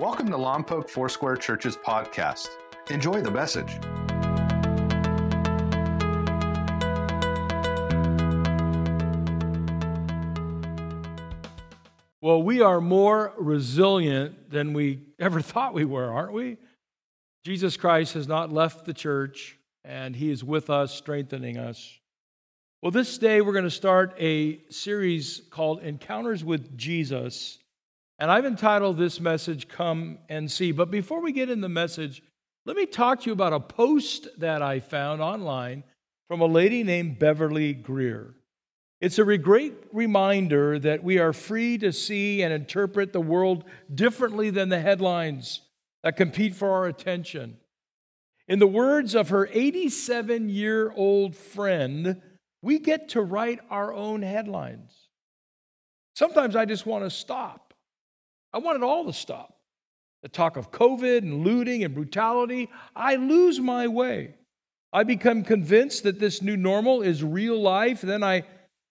Welcome to Lompoc Foursquare Church's podcast. Enjoy the message. Well, we are more resilient than we ever thought we were, aren't we? Jesus Christ has not left the church, and He is with us, strengthening us. Well, this day we're going to start a series called Encounters with Jesus. And I've entitled this message, Come and See. But before we get in the message, let me talk to you about a post that I found online from a lady named Beverly Greer. It's a great reminder that we are free to see and interpret the world differently than the headlines that compete for our attention. In the words of her 87 year old friend, we get to write our own headlines. Sometimes I just want to stop I want it all to stop. The talk of COVID and looting and brutality, I lose my way. I become convinced that this new normal is real life. Then I,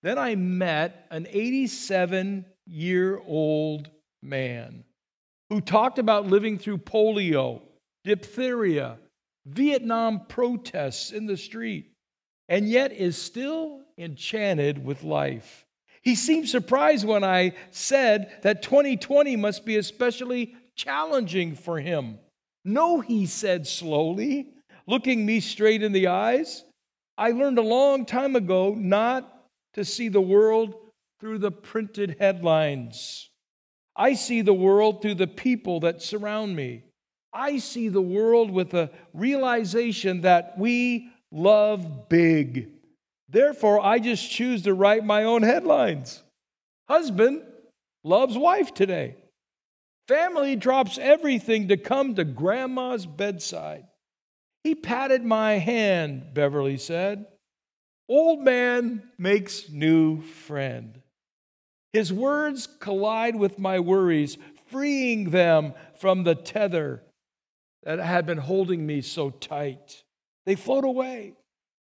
then I met an 87 year old man who talked about living through polio, diphtheria, Vietnam protests in the street, and yet is still enchanted with life. He seemed surprised when I said that 2020 must be especially challenging for him. No, he said slowly, looking me straight in the eyes. I learned a long time ago not to see the world through the printed headlines. I see the world through the people that surround me. I see the world with a realization that we love big. Therefore, I just choose to write my own headlines. Husband loves wife today. Family drops everything to come to grandma's bedside. He patted my hand, Beverly said. Old man makes new friend. His words collide with my worries, freeing them from the tether that had been holding me so tight. They float away.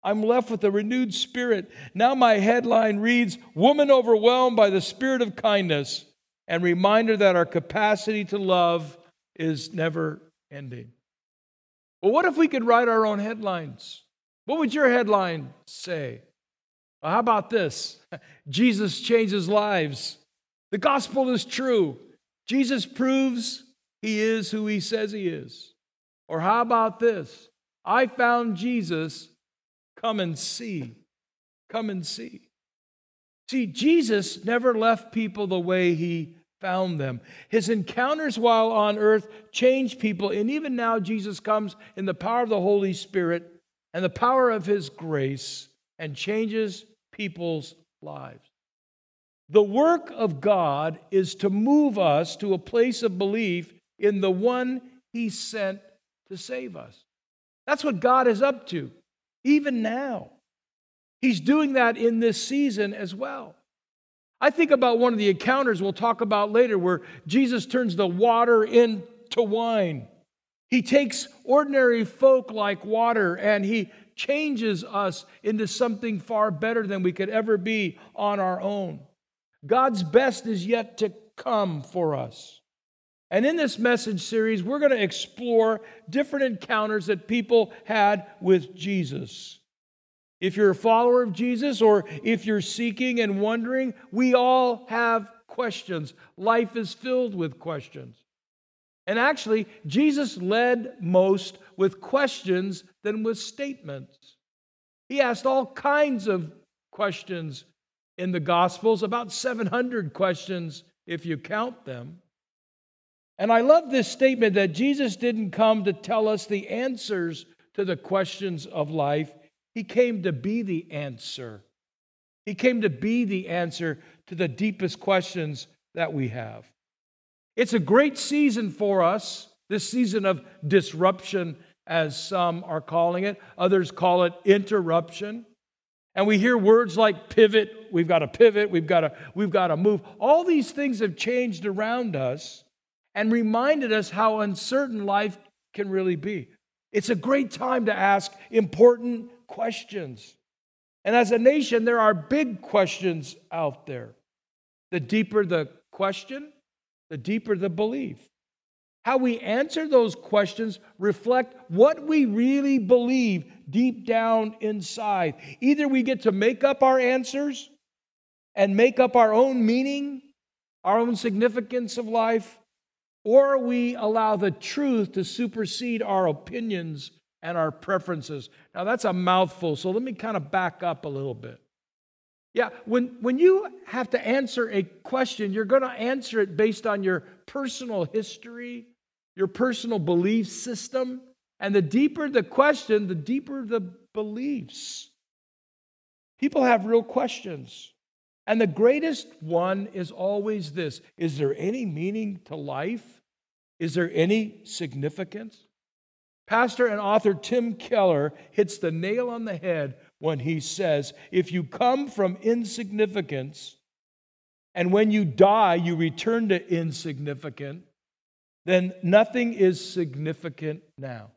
I'm left with a renewed spirit. Now my headline reads Woman overwhelmed by the spirit of kindness, and reminder that our capacity to love is never ending. Well, what if we could write our own headlines? What would your headline say? Well, how about this? Jesus changes lives. The gospel is true. Jesus proves he is who he says he is. Or how about this? I found Jesus Come and see. Come and see. See, Jesus never left people the way he found them. His encounters while on earth changed people, and even now, Jesus comes in the power of the Holy Spirit and the power of his grace and changes people's lives. The work of God is to move us to a place of belief in the one he sent to save us. That's what God is up to even now. He's doing that in this season as well. I think about one of the encounters we'll talk about later where Jesus turns the water into wine. He takes ordinary folk like water and he changes us into something far better than we could ever be on our own. God's best is yet to come for us. And in this message series, we're going to explore different encounters that people had with Jesus. If you're a follower of Jesus or if you're seeking and wondering, we all have questions. Life is filled with questions. And actually, Jesus led most with questions than with statements. He asked all kinds of questions in the Gospels, about 700 questions if you count them. And I love this statement that Jesus didn't come to tell us the answers to the questions of life, He came to be the answer. He came to be the answer to the deepest questions that we have. It's a great season for us, this season of disruption, as some are calling it. Others call it interruption. And we hear words like pivot, we've got to pivot, we've got to, we've got to move. All these things have changed around us and reminded us how uncertain life can really be. It's a great time to ask important questions. And as a nation, there are big questions out there. The deeper the question, the deeper the belief. How we answer those questions reflect what we really believe deep down inside. Either we get to make up our answers and make up our own meaning, our own significance of life, or we allow the truth to supersede our opinions and our preferences. Now, that's a mouthful, so let me kind of back up a little bit. Yeah, when, when you have to answer a question, you're going to answer it based on your personal history, your personal belief system. And the deeper the question, the deeper the beliefs. People have real questions. And the greatest one is always this Is there any meaning to life? Is there any significance? Pastor and author Tim Keller hits the nail on the head when he says, If you come from insignificance, and when you die, you return to insignificant, then nothing is significant now.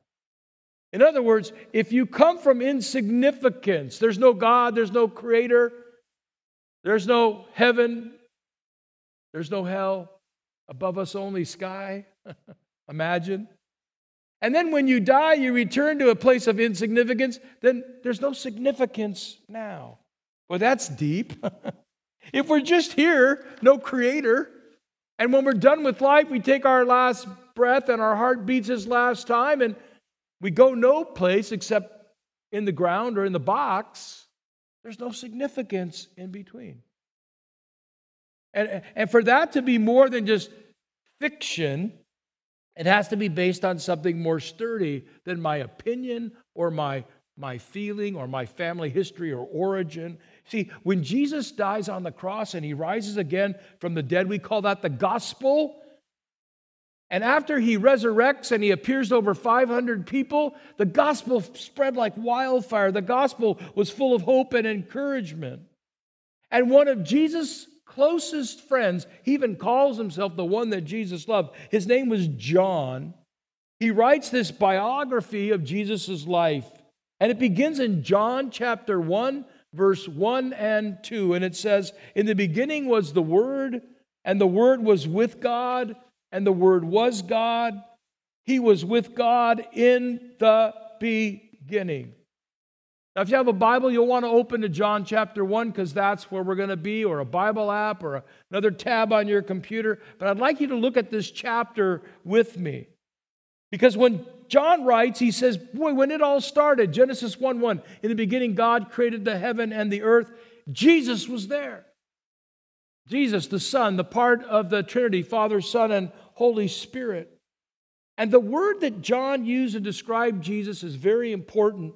In other words, if you come from insignificance, there's no God, there's no creator, there's no heaven, there's no hell, above us only sky. Imagine. And then when you die, you return to a place of insignificance, then there's no significance now. Well, that's deep. if we're just here, no creator, and when we're done with life, we take our last breath and our heart beats his last time, and we go no place except in the ground or in the box, there's no significance in between. And, and for that to be more than just fiction, it has to be based on something more sturdy than my opinion or my, my feeling or my family history or origin. See, when Jesus dies on the cross and he rises again from the dead, we call that the gospel. And after he resurrects and he appears to over 500 people, the gospel spread like wildfire. The gospel was full of hope and encouragement. And one of Jesus' closest friends, he even calls himself the one that Jesus loved. His name was John. He writes this biography of Jesus' life. And it begins in John chapter 1, verse 1 and 2. And it says, In the beginning was the Word, and the Word was with God, and the Word was God. He was with God in the beginning. Now, if you have a Bible, you'll want to open to John chapter 1 because that's where we're going to be, or a Bible app, or another tab on your computer. But I'd like you to look at this chapter with me. Because when John writes, he says, Boy, when it all started, Genesis 1 1, in the beginning, God created the heaven and the earth. Jesus was there. Jesus, the Son, the part of the Trinity, Father, Son, and Holy Spirit. And the word that John used to describe Jesus is very important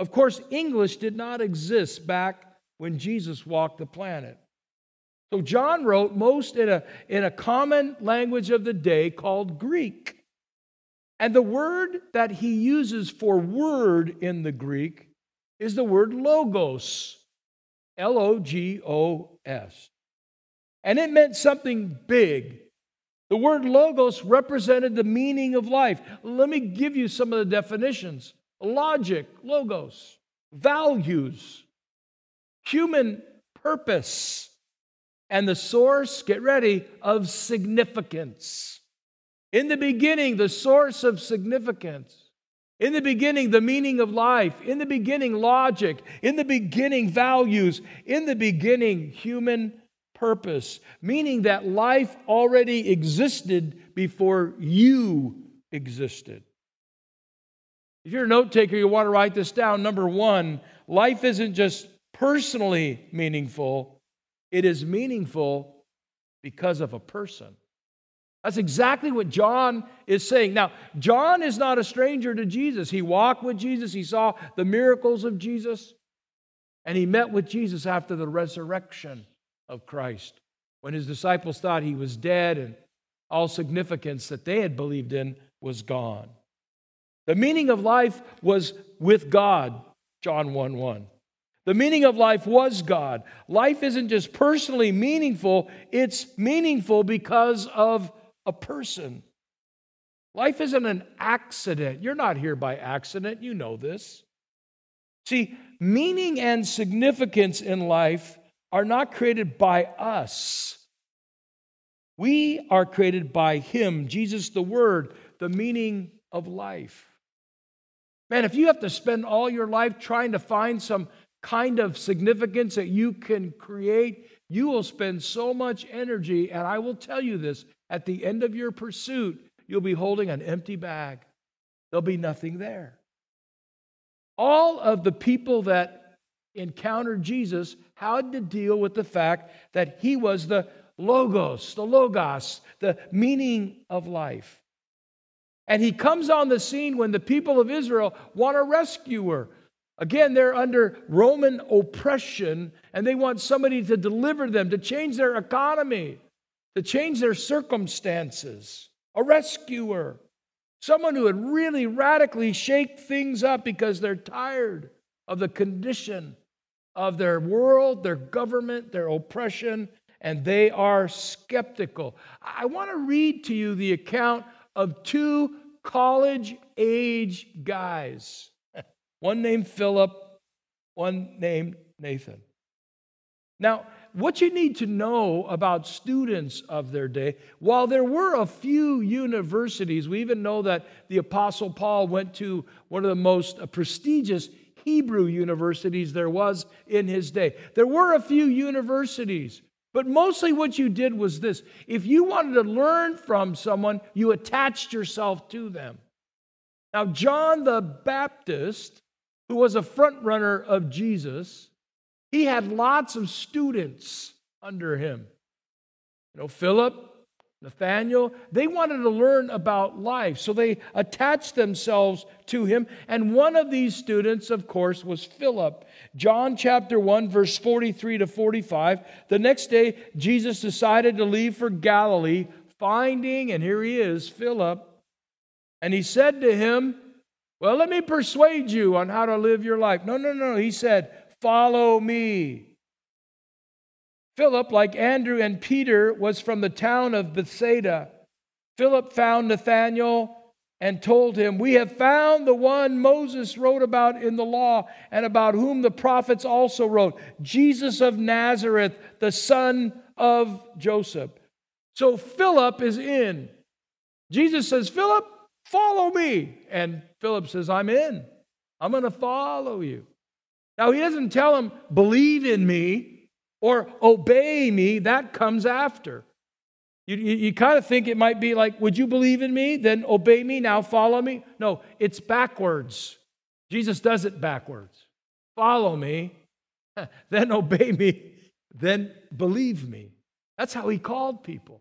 of course, English did not exist back when Jesus walked the planet. So John wrote most in a, in a common language of the day called Greek. And the word that he uses for word in the Greek is the word logos, L O G O S. And it meant something big. The word logos represented the meaning of life. Let me give you some of the definitions logic, logos, values, human purpose, and the source, get ready, of significance. In the beginning, the source of significance. In the beginning, the meaning of life. In the beginning, logic. In the beginning, values. In the beginning, human purpose. Meaning that life already existed before you existed. If you're a note taker, you want to write this down. Number one, life isn't just personally meaningful, it is meaningful because of a person. That's exactly what John is saying. Now, John is not a stranger to Jesus. He walked with Jesus, he saw the miracles of Jesus, and he met with Jesus after the resurrection of Christ when his disciples thought he was dead and all significance that they had believed in was gone. The meaning of life was with God, John 1 1. The meaning of life was God. Life isn't just personally meaningful, it's meaningful because of a person. Life isn't an accident. You're not here by accident. You know this. See, meaning and significance in life are not created by us. We are created by Him, Jesus the Word, the meaning of life. Man, if you have to spend all your life trying to find some kind of significance that you can create, you will spend so much energy. And I will tell you this at the end of your pursuit, you'll be holding an empty bag. There'll be nothing there. All of the people that encountered Jesus had to deal with the fact that he was the logos, the logos, the meaning of life. And he comes on the scene when the people of Israel want a rescuer. Again, they're under Roman oppression and they want somebody to deliver them, to change their economy, to change their circumstances. A rescuer. Someone who would really radically shake things up because they're tired of the condition of their world, their government, their oppression, and they are skeptical. I want to read to you the account of two college age guys one named Philip, one named Nathan. Now, what you need to know about students of their day, while there were a few universities, we even know that the Apostle Paul went to one of the most prestigious Hebrew universities there was in his day. There were a few universities, but mostly what you did was this if you wanted to learn from someone, you attached yourself to them. Now, John the Baptist, who was a front runner of Jesus, he had lots of students under him. You know, Philip, Nathaniel, they wanted to learn about life, so they attached themselves to him. And one of these students, of course, was Philip. John chapter 1, verse 43 to 45. The next day, Jesus decided to leave for Galilee, finding, and here he is, Philip. And he said to him, Well, let me persuade you on how to live your life. No, no, no. He said, Follow me. Philip, like Andrew and Peter, was from the town of Bethsaida. Philip found Nathanael and told him, We have found the one Moses wrote about in the law and about whom the prophets also wrote, Jesus of Nazareth, the son of Joseph. So Philip is in. Jesus says, Philip, follow me. And Philip says, I'm in. I'm going to follow you. Now, he doesn't tell him, believe in me or obey me, that comes after. You, you, you kind of think it might be like, would you believe in me? Then obey me, now follow me. No, it's backwards. Jesus does it backwards. Follow me, then obey me, then believe me. That's how he called people.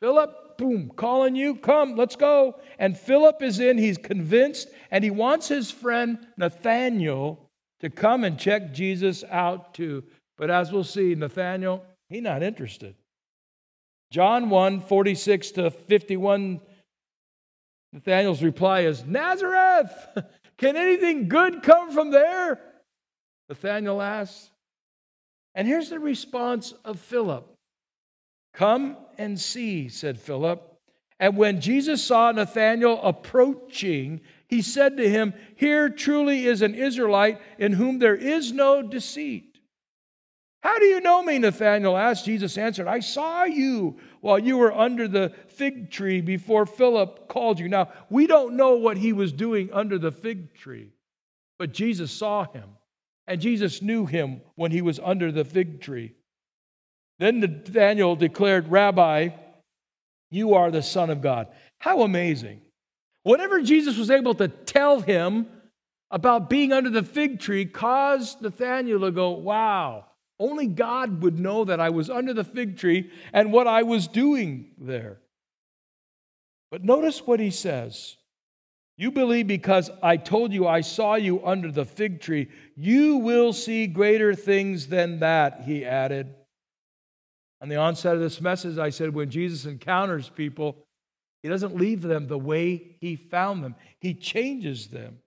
Philip, boom, calling you, come, let's go. And Philip is in, he's convinced, and he wants his friend Nathaniel to come and check Jesus out too. But as we'll see, Nathaniel, he's not interested. John 1 46 to 51, Nathaniel's reply is Nazareth! Can anything good come from there? Nathaniel asks. And here's the response of Philip Come and see, said Philip. And when Jesus saw Nathanael approaching, he said to him, Here truly is an Israelite in whom there is no deceit. How do you know me? Nathanael asked. Jesus answered, I saw you while you were under the fig tree before Philip called you. Now, we don't know what he was doing under the fig tree, but Jesus saw him, and Jesus knew him when he was under the fig tree. Then Nathanael declared, Rabbi, you are the Son of God. How amazing. Whatever Jesus was able to tell him about being under the fig tree caused Nathanael to go, Wow, only God would know that I was under the fig tree and what I was doing there. But notice what he says. You believe because I told you I saw you under the fig tree. You will see greater things than that, he added. On the onset of this message, I said when Jesus encounters people, he doesn't leave them the way he found them, he changes them.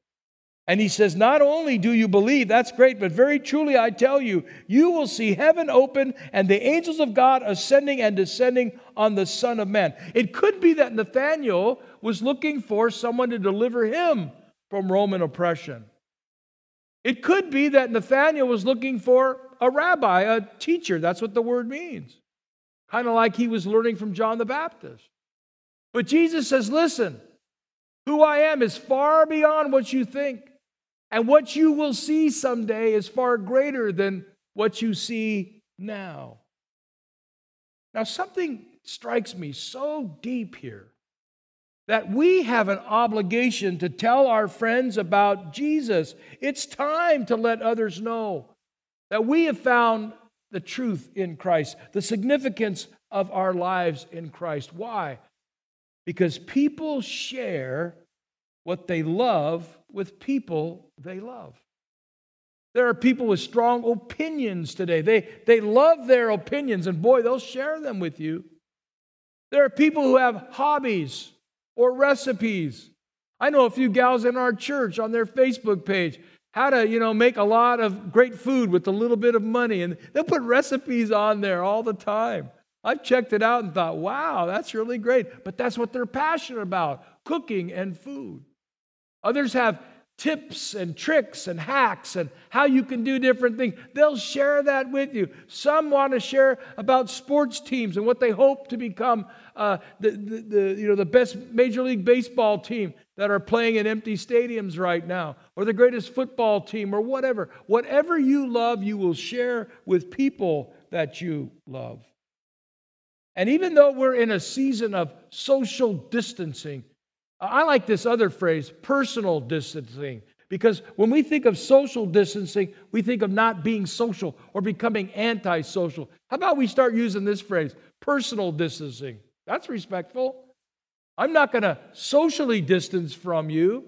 And he says, Not only do you believe, that's great, but very truly I tell you, you will see heaven open and the angels of God ascending and descending on the Son of Man. It could be that Nathanael was looking for someone to deliver him from Roman oppression. It could be that Nathanael was looking for a rabbi, a teacher. That's what the word means. kind of like he was learning from John the Baptist. But Jesus says, Listen, who I am is far beyond what you think. And what you will see someday is far greater than what you see now. Now, something strikes me so deep here that we have an obligation to tell our friends about Jesus. It's time to let others know that we have found the truth in Christ, the significance of our lives in Christ. Why? Because people share what they love with people they love. There are people with strong opinions today. They, they love their opinions, and boy, they'll share them with you. There are people who have hobbies or recipes. I know a few gals in our church on their Facebook page how to, you know, make a lot of great food with a little bit of money and they'll put recipes on there all the time. I've checked it out and thought, "Wow, that's really great." But that's what they're passionate about, cooking and food. Others have tips and tricks and hacks and how you can do different things. They'll share that with you. Some want to share about sports teams and what they hope to become uh, the, the, the, you know, the best Major League Baseball team that are playing in empty stadiums right now, or the greatest football team, or whatever. Whatever you love, you will share with people that you love. And even though we're in a season of social distancing, I like this other phrase, personal distancing, because when we think of social distancing, we think of not being social or becoming antisocial. How about we start using this phrase, personal distancing? That's respectful. I'm not going to socially distance from you.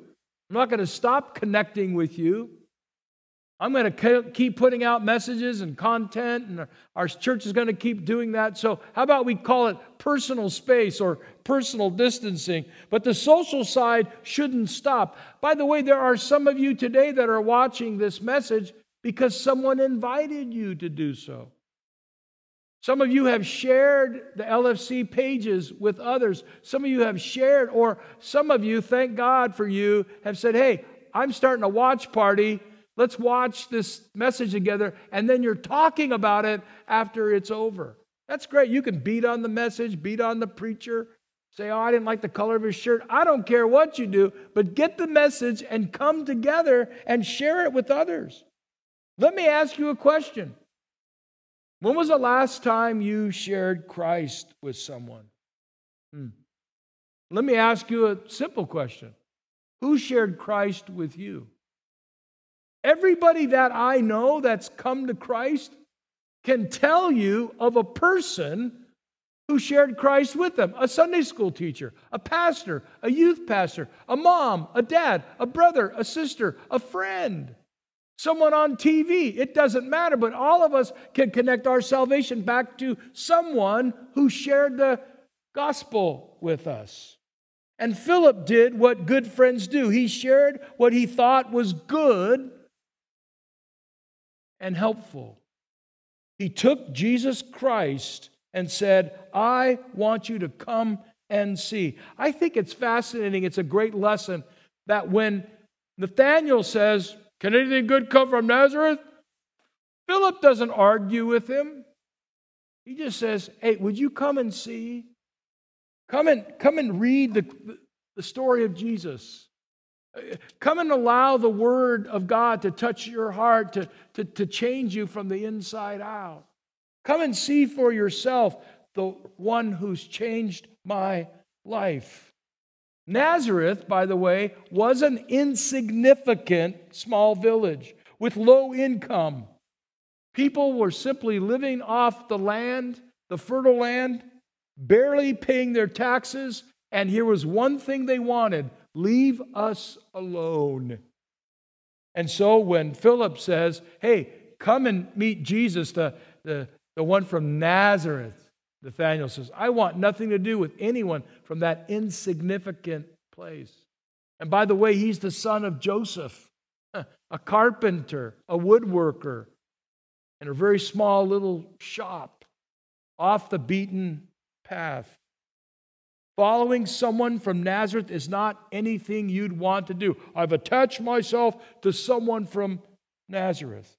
I'm not going to stop connecting with you. I'm going to keep putting out messages and content, and our church is going to keep doing that. So, how about we call it personal space or personal distancing? But the social side shouldn't stop. By the way, there are some of you today that are watching this message because someone invited you to do so. Some of you have shared the LFC pages with others. Some of you have shared, or some of you, thank God for you, have said, Hey, I'm starting a watch party Let's watch this message together, and then you're talking about it after it's over. That's great. You can beat on the message, beat on the preacher, say, Oh, I didn't like the color of his shirt. I don't care what you do, but get the message and come together and share it with others. Let me ask you a question. When was the last time you shared Christ with someone? Hmm. Let me ask you a simple question Who shared Christ with you? Everybody that I know that's come to Christ can tell you of a person who shared Christ with them a Sunday school teacher, a pastor, a youth pastor, a mom, a dad, a brother, a sister, a friend, someone on TV. It doesn't matter, but all of us can connect our salvation back to someone who shared the gospel with us. And Philip did what good friends do. He shared what he thought was good and helpful. He took Jesus Christ and said, I want you to come and see. I think it's fascinating. It's a great lesson that when Nathanael says, Can anything good come from Nazareth? Philip doesn't argue with him. He just says, Hey, would you come and see? Come and, come and read the, the story of Jesus. Come and allow the Word of God to touch your heart, to, to, to change you from the inside out. Come and see for yourself the one who's changed my life. Nazareth, by the way, was an insignificant small village with low income. People were simply living off the land, the fertile land, barely paying their taxes, and here was one thing they wanted Leave us alone. And so when Philip says, Hey, come and meet Jesus, the, the, the one from Nazareth, Nathanael says, I want nothing to do with anyone from that insignificant place. And by the way, he's the son of Joseph, a carpenter, a woodworker, in a very small little shop off the beaten path. Following someone from Nazareth is not anything you'd want to do. I've attached myself to someone from Nazareth.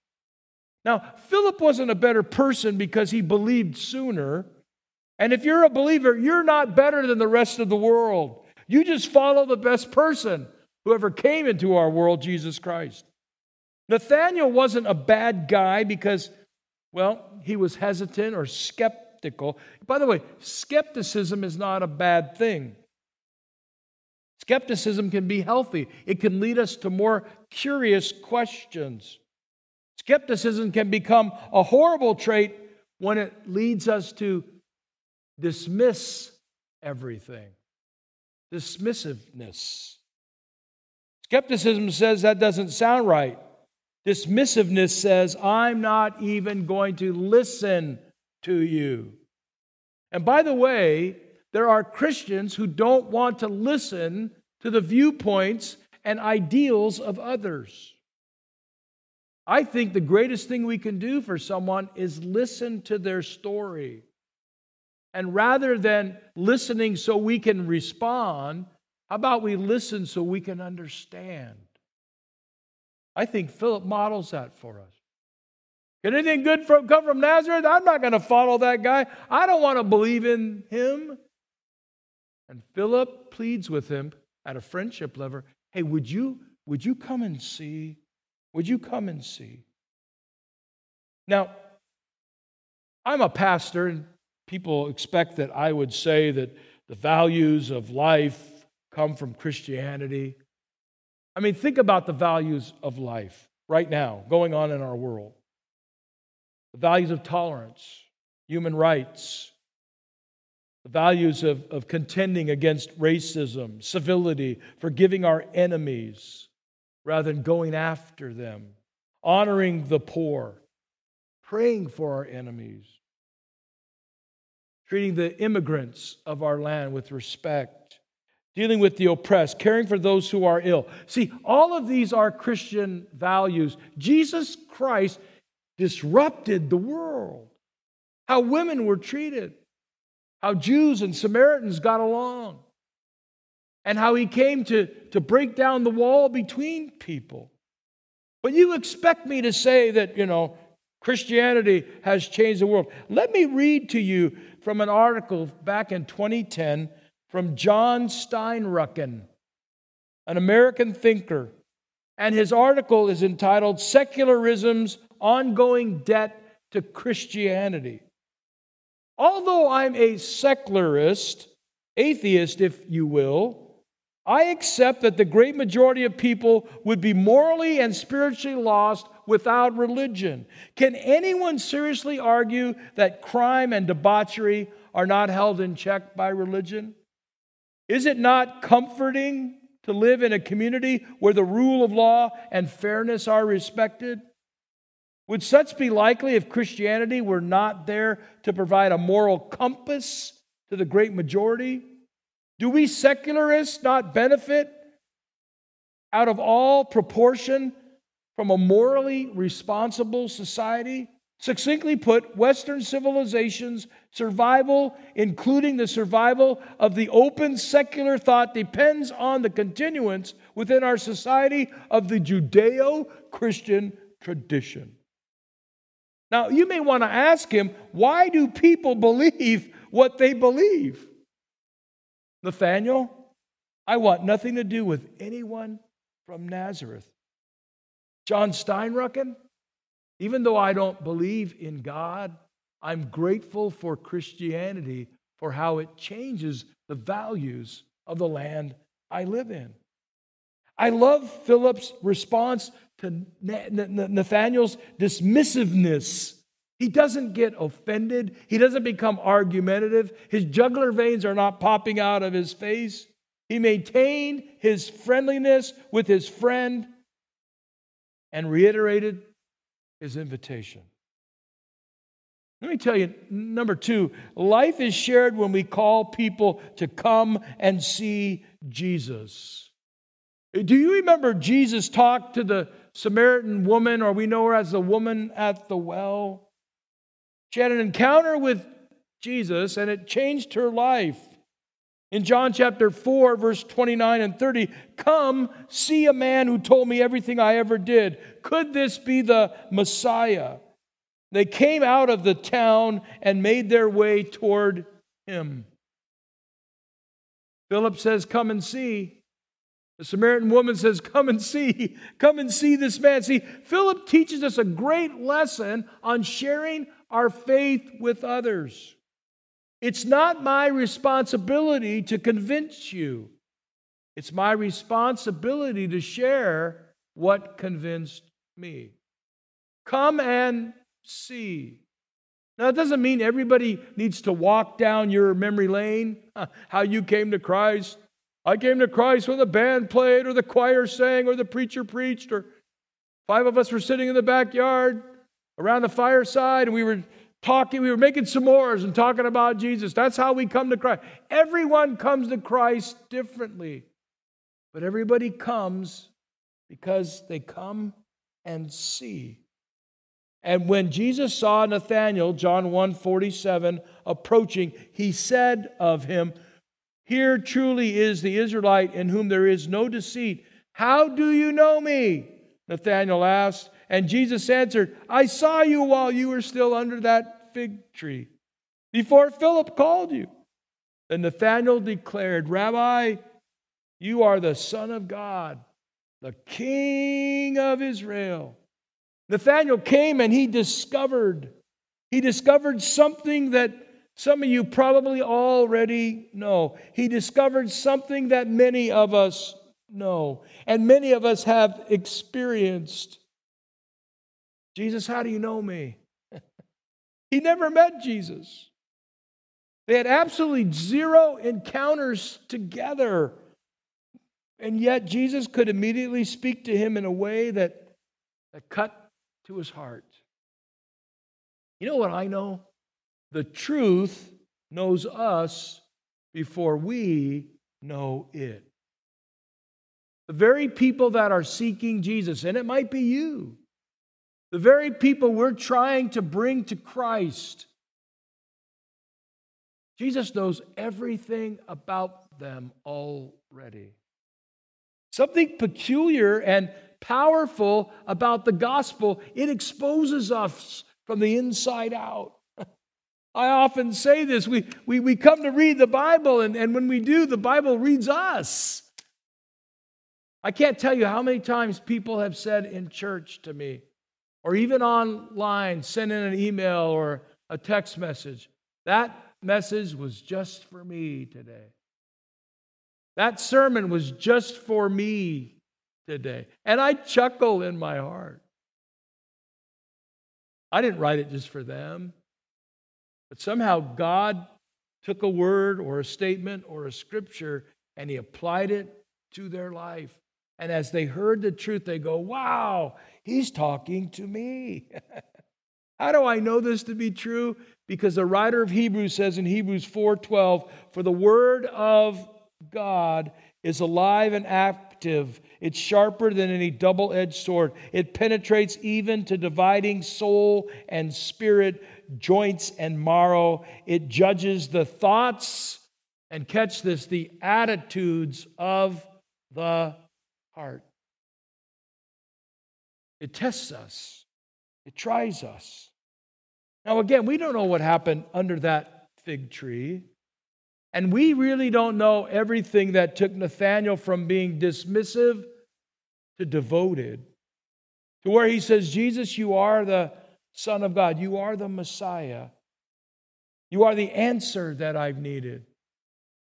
Now, Philip wasn't a better person because he believed sooner. And if you're a believer, you're not better than the rest of the world. You just follow the best person, whoever came into our world, Jesus Christ. Nathaniel wasn't a bad guy because, well, he was hesitant or skeptical. By the way, skepticism is not a bad thing. Skepticism can be healthy, it can lead us to more curious questions. Skepticism can become a horrible trait when it leads us to dismiss everything. Dismissiveness. Skepticism says that doesn't sound right. Dismissiveness says, I'm not even going to listen to you. And by the way, there are Christians who don't want to listen to the viewpoints and ideals of others. I think the greatest thing we can do for someone is listen to their story. And rather than listening so we can respond, how about we listen so we can understand? I think Philip models that for us. Can anything good from, come from Nazareth? I'm not going to follow that guy. I don't want to believe in him. And Philip pleads with him at a friendship level hey, would you, would you come and see? Would you come and see? Now, I'm a pastor, and people expect that I would say that the values of life come from Christianity. I mean, think about the values of life right now going on in our world the values of tolerance, human rights, the values of, of contending against racism, civility, forgiving our enemies rather than going after them, honoring the poor, praying for our enemies, treating the immigrants of our land with respect, dealing with the oppressed, caring for those who are ill. See, all of these are Christian values. Jesus Christ disrupted the world, how women were treated, how Jews and Samaritans got along, and how he came to, to break down the wall between people. But you expect me to say that, you know, Christianity has changed the world. Let me read to you from an article back in 2010 from John Steinrucken, an American thinker. And his article is entitled Secularism's Ongoing Debt to Christianity. Although I'm a secularist, atheist, if you will, I accept that the great majority of people would be morally and spiritually lost without religion. Can anyone seriously argue that crime and debauchery are not held in check by religion? Is it not comforting to live in a community where the rule of law and fairness are respected? Would such be likely if Christianity were not there to provide a moral compass to the great majority? Do we secularists not benefit out of all proportion from a morally responsible society? Succinctly put, Western civilization's survival, including the survival of the open secular thought, depends on the continuance within our society of the Judeo Christian tradition. Now, you may want to ask him, why do people believe what they believe? Nathaniel, I want nothing to do with anyone from Nazareth. John Steinrucken, even though I don't believe in God, I'm grateful for Christianity for how it changes the values of the land I live in. I love Philip's response to Nathaniel's dismissiveness. He doesn't get offended. He doesn't become argumentative. His jugular veins are not popping out of his face. He maintained his friendliness with his friend and reiterated his invitation. Let me tell you, number two, life is shared when we call people to come and see Jesus. Do you remember Jesus talked to the Samaritan woman, or we know her as the woman at the well? She had an encounter with Jesus and it changed her life. In John chapter 4, verse 29 and 30, come see a man who told me everything I ever did. Could this be the Messiah? They came out of the town and made their way toward him. Philip says, Come and see. The Samaritan woman says, Come and see. Come and see this man. See, Philip teaches us a great lesson on sharing our faith with others. It's not my responsibility to convince you, it's my responsibility to share what convinced me. Come and see. Now, it doesn't mean everybody needs to walk down your memory lane, how you came to Christ. I came to Christ when the band played, or the choir sang, or the preacher preached, or five of us were sitting in the backyard around the fireside and we were talking, we were making s'mores and talking about Jesus. That's how we come to Christ. Everyone comes to Christ differently, but everybody comes because they come and see. And when Jesus saw Nathanael, John 1 47, approaching, he said of him, Here truly is the Israelite in whom there is no deceit. How do you know me? Nathanael asked. And Jesus answered, I saw you while you were still under that fig tree, before Philip called you. Then Nathanael declared, Rabbi, you are the Son of God, the King of Israel. Nathanael came and he discovered, he discovered something that some of you probably already know. He discovered something that many of us know, and many of us have experienced. Jesus, how do you know me? he never met Jesus. They had absolutely zero encounters together. And yet, Jesus could immediately speak to him in a way that, that cut to his heart. You know what I know? The truth knows us before we know it. The very people that are seeking Jesus, and it might be you, the very people we're trying to bring to Christ, Jesus knows everything about them already. Something peculiar and powerful about the gospel, it exposes us from the inside out. I often say this we, we, we come to read the Bible, and, and when we do, the Bible reads us. I can't tell you how many times people have said in church to me, or even online, send in an email or a text message, that message was just for me today. That sermon was just for me today. And I chuckle in my heart. I didn't write it just for them, but somehow God took a word or a statement or a scripture and He applied it to their life. And as they heard the truth, they go, Wow, He's talking to me. How do I know this to be true? Because the writer of Hebrews says in Hebrews 4:12, "For the word of God is alive and active it's sharper than any double edged sword. It penetrates even to dividing soul and spirit, joints and marrow. It judges the thoughts, and catch this, the attitudes of the heart. It tests us, it tries us. Now, again, we don't know what happened under that fig tree. And we really don't know everything that took Nathanael from being dismissive to devoted, to where he says, Jesus, you are the Son of God, you are the Messiah, you are the answer that I've needed,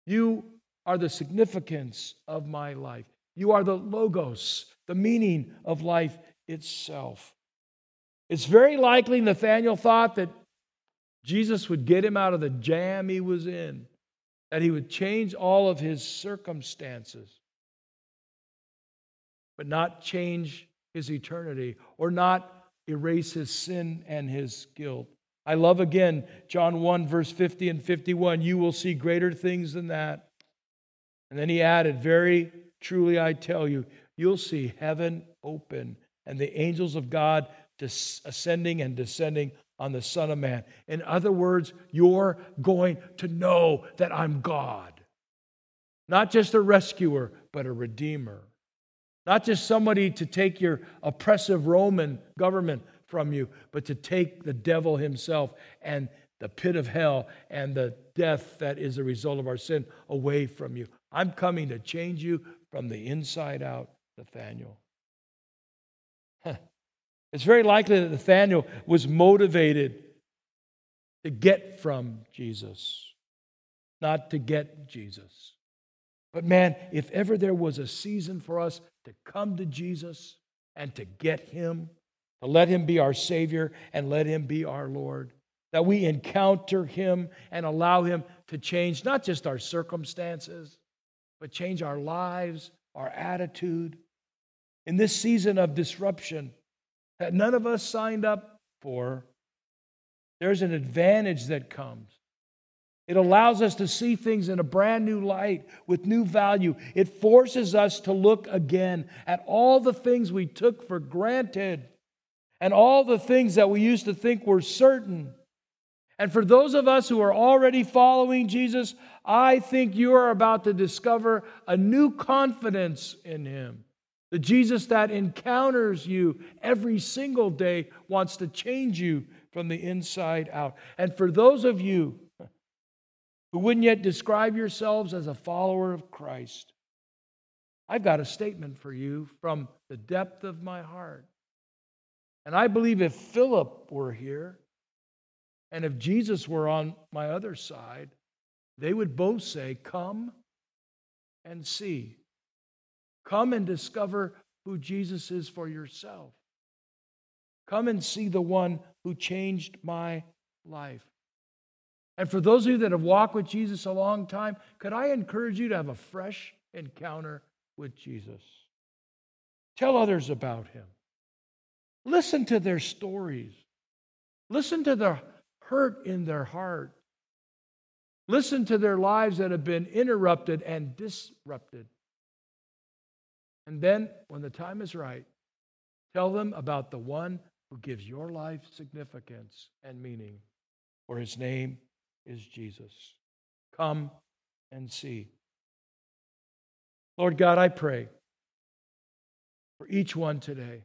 you are the significance of my life, you are the logos, the meaning of life itself. It's very likely Nathanael thought that Jesus would get him out of the jam he was in, that he would change all of his circumstances but not change his eternity or not erase his sin and his guilt. I love again John 1, verse 50 and 51. You will see greater things than that. And then he added, Very truly I tell you, you'll see heaven open and the angels of God ascending and descending on the Son of Man. In other words, you're going to know that I'm God. Not just a rescuer, but a redeemer. Not just somebody to take your oppressive Roman government from you, but to take the devil himself and the pit of hell and the death that is a result of our sin away from you. I'm coming to change you from the inside out, Nathaniel. It's very likely that Nathaniel was motivated to get from Jesus, not to get Jesus. But man, if ever there was a season for us to come to Jesus and to get him, to let him be our Savior and let him be our Lord, that we encounter him and allow him to change not just our circumstances, but change our lives, our attitude. In this season of disruption that none of us signed up for, there's an advantage that comes. It allows us to see things in a brand new light with new value. It forces us to look again at all the things we took for granted and all the things that we used to think were certain. And for those of us who are already following Jesus, I think you are about to discover a new confidence in Him. The Jesus that encounters you every single day wants to change you from the inside out. And for those of you who wouldn't yet describe yourselves as a follower of Christ, I've got a statement for you from the depth of my heart. And I believe if Philip were here and if Jesus were on my other side, they would both say, Come and see. Come and discover who Jesus is for yourself. Come and see the one who changed my life. And for those of you that have walked with Jesus a long time, could I encourage you to have a fresh encounter with Jesus? Tell others about him. Listen to their stories. Listen to the hurt in their heart. Listen to their lives that have been interrupted and disrupted. And then, when the time is right, tell them about the one who gives your life significance and meaning, for his name is Jesus. Come and see. Lord God, I pray for each one today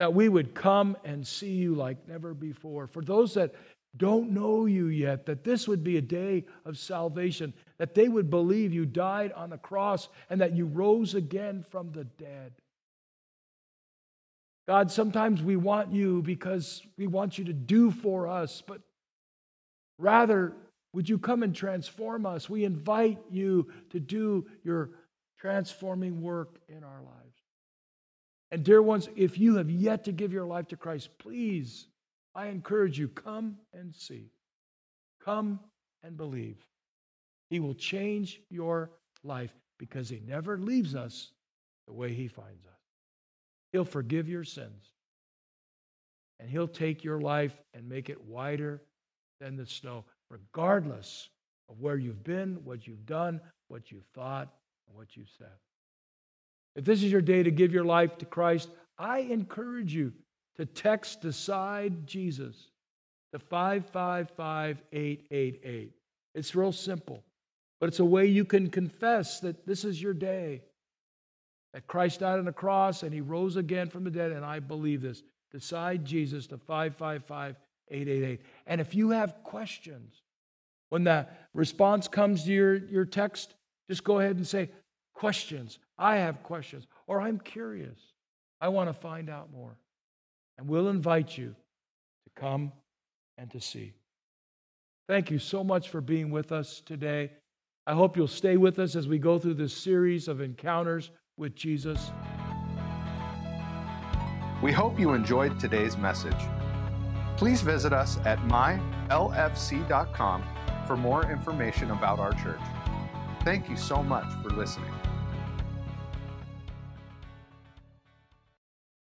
that we would come and see you like never before. For those that don't know you yet, that this would be a day of salvation, that they would believe you died on the cross and that you rose again from the dead. God, sometimes we want you because we want you to do for us, but rather, would you come and transform us? We invite you to do your transforming work in our lives. And, dear ones, if you have yet to give your life to Christ, please, I encourage you, come and see. Come and believe. He will change your life because He never leaves us the way He finds us. He'll forgive your sins. And He'll take your life and make it whiter than the snow, regardless of where you've been, what you've done, what you've thought, and what you've said. If this is your day to give your life to Christ, I encourage you to text Decide Jesus to 555 888. It's real simple, but it's a way you can confess that this is your day that Christ died on the cross and he rose again from the dead, and I believe this. Decide Jesus to 555 888. And if you have questions, when the response comes to your, your text, just go ahead and say, Questions. I have questions. Or I'm curious. I want to find out more. And we'll invite you to come and to see. Thank you so much for being with us today. I hope you'll stay with us as we go through this series of encounters with Jesus. We hope you enjoyed today's message. Please visit us at mylfc.com for more information about our church. Thank you so much for listening.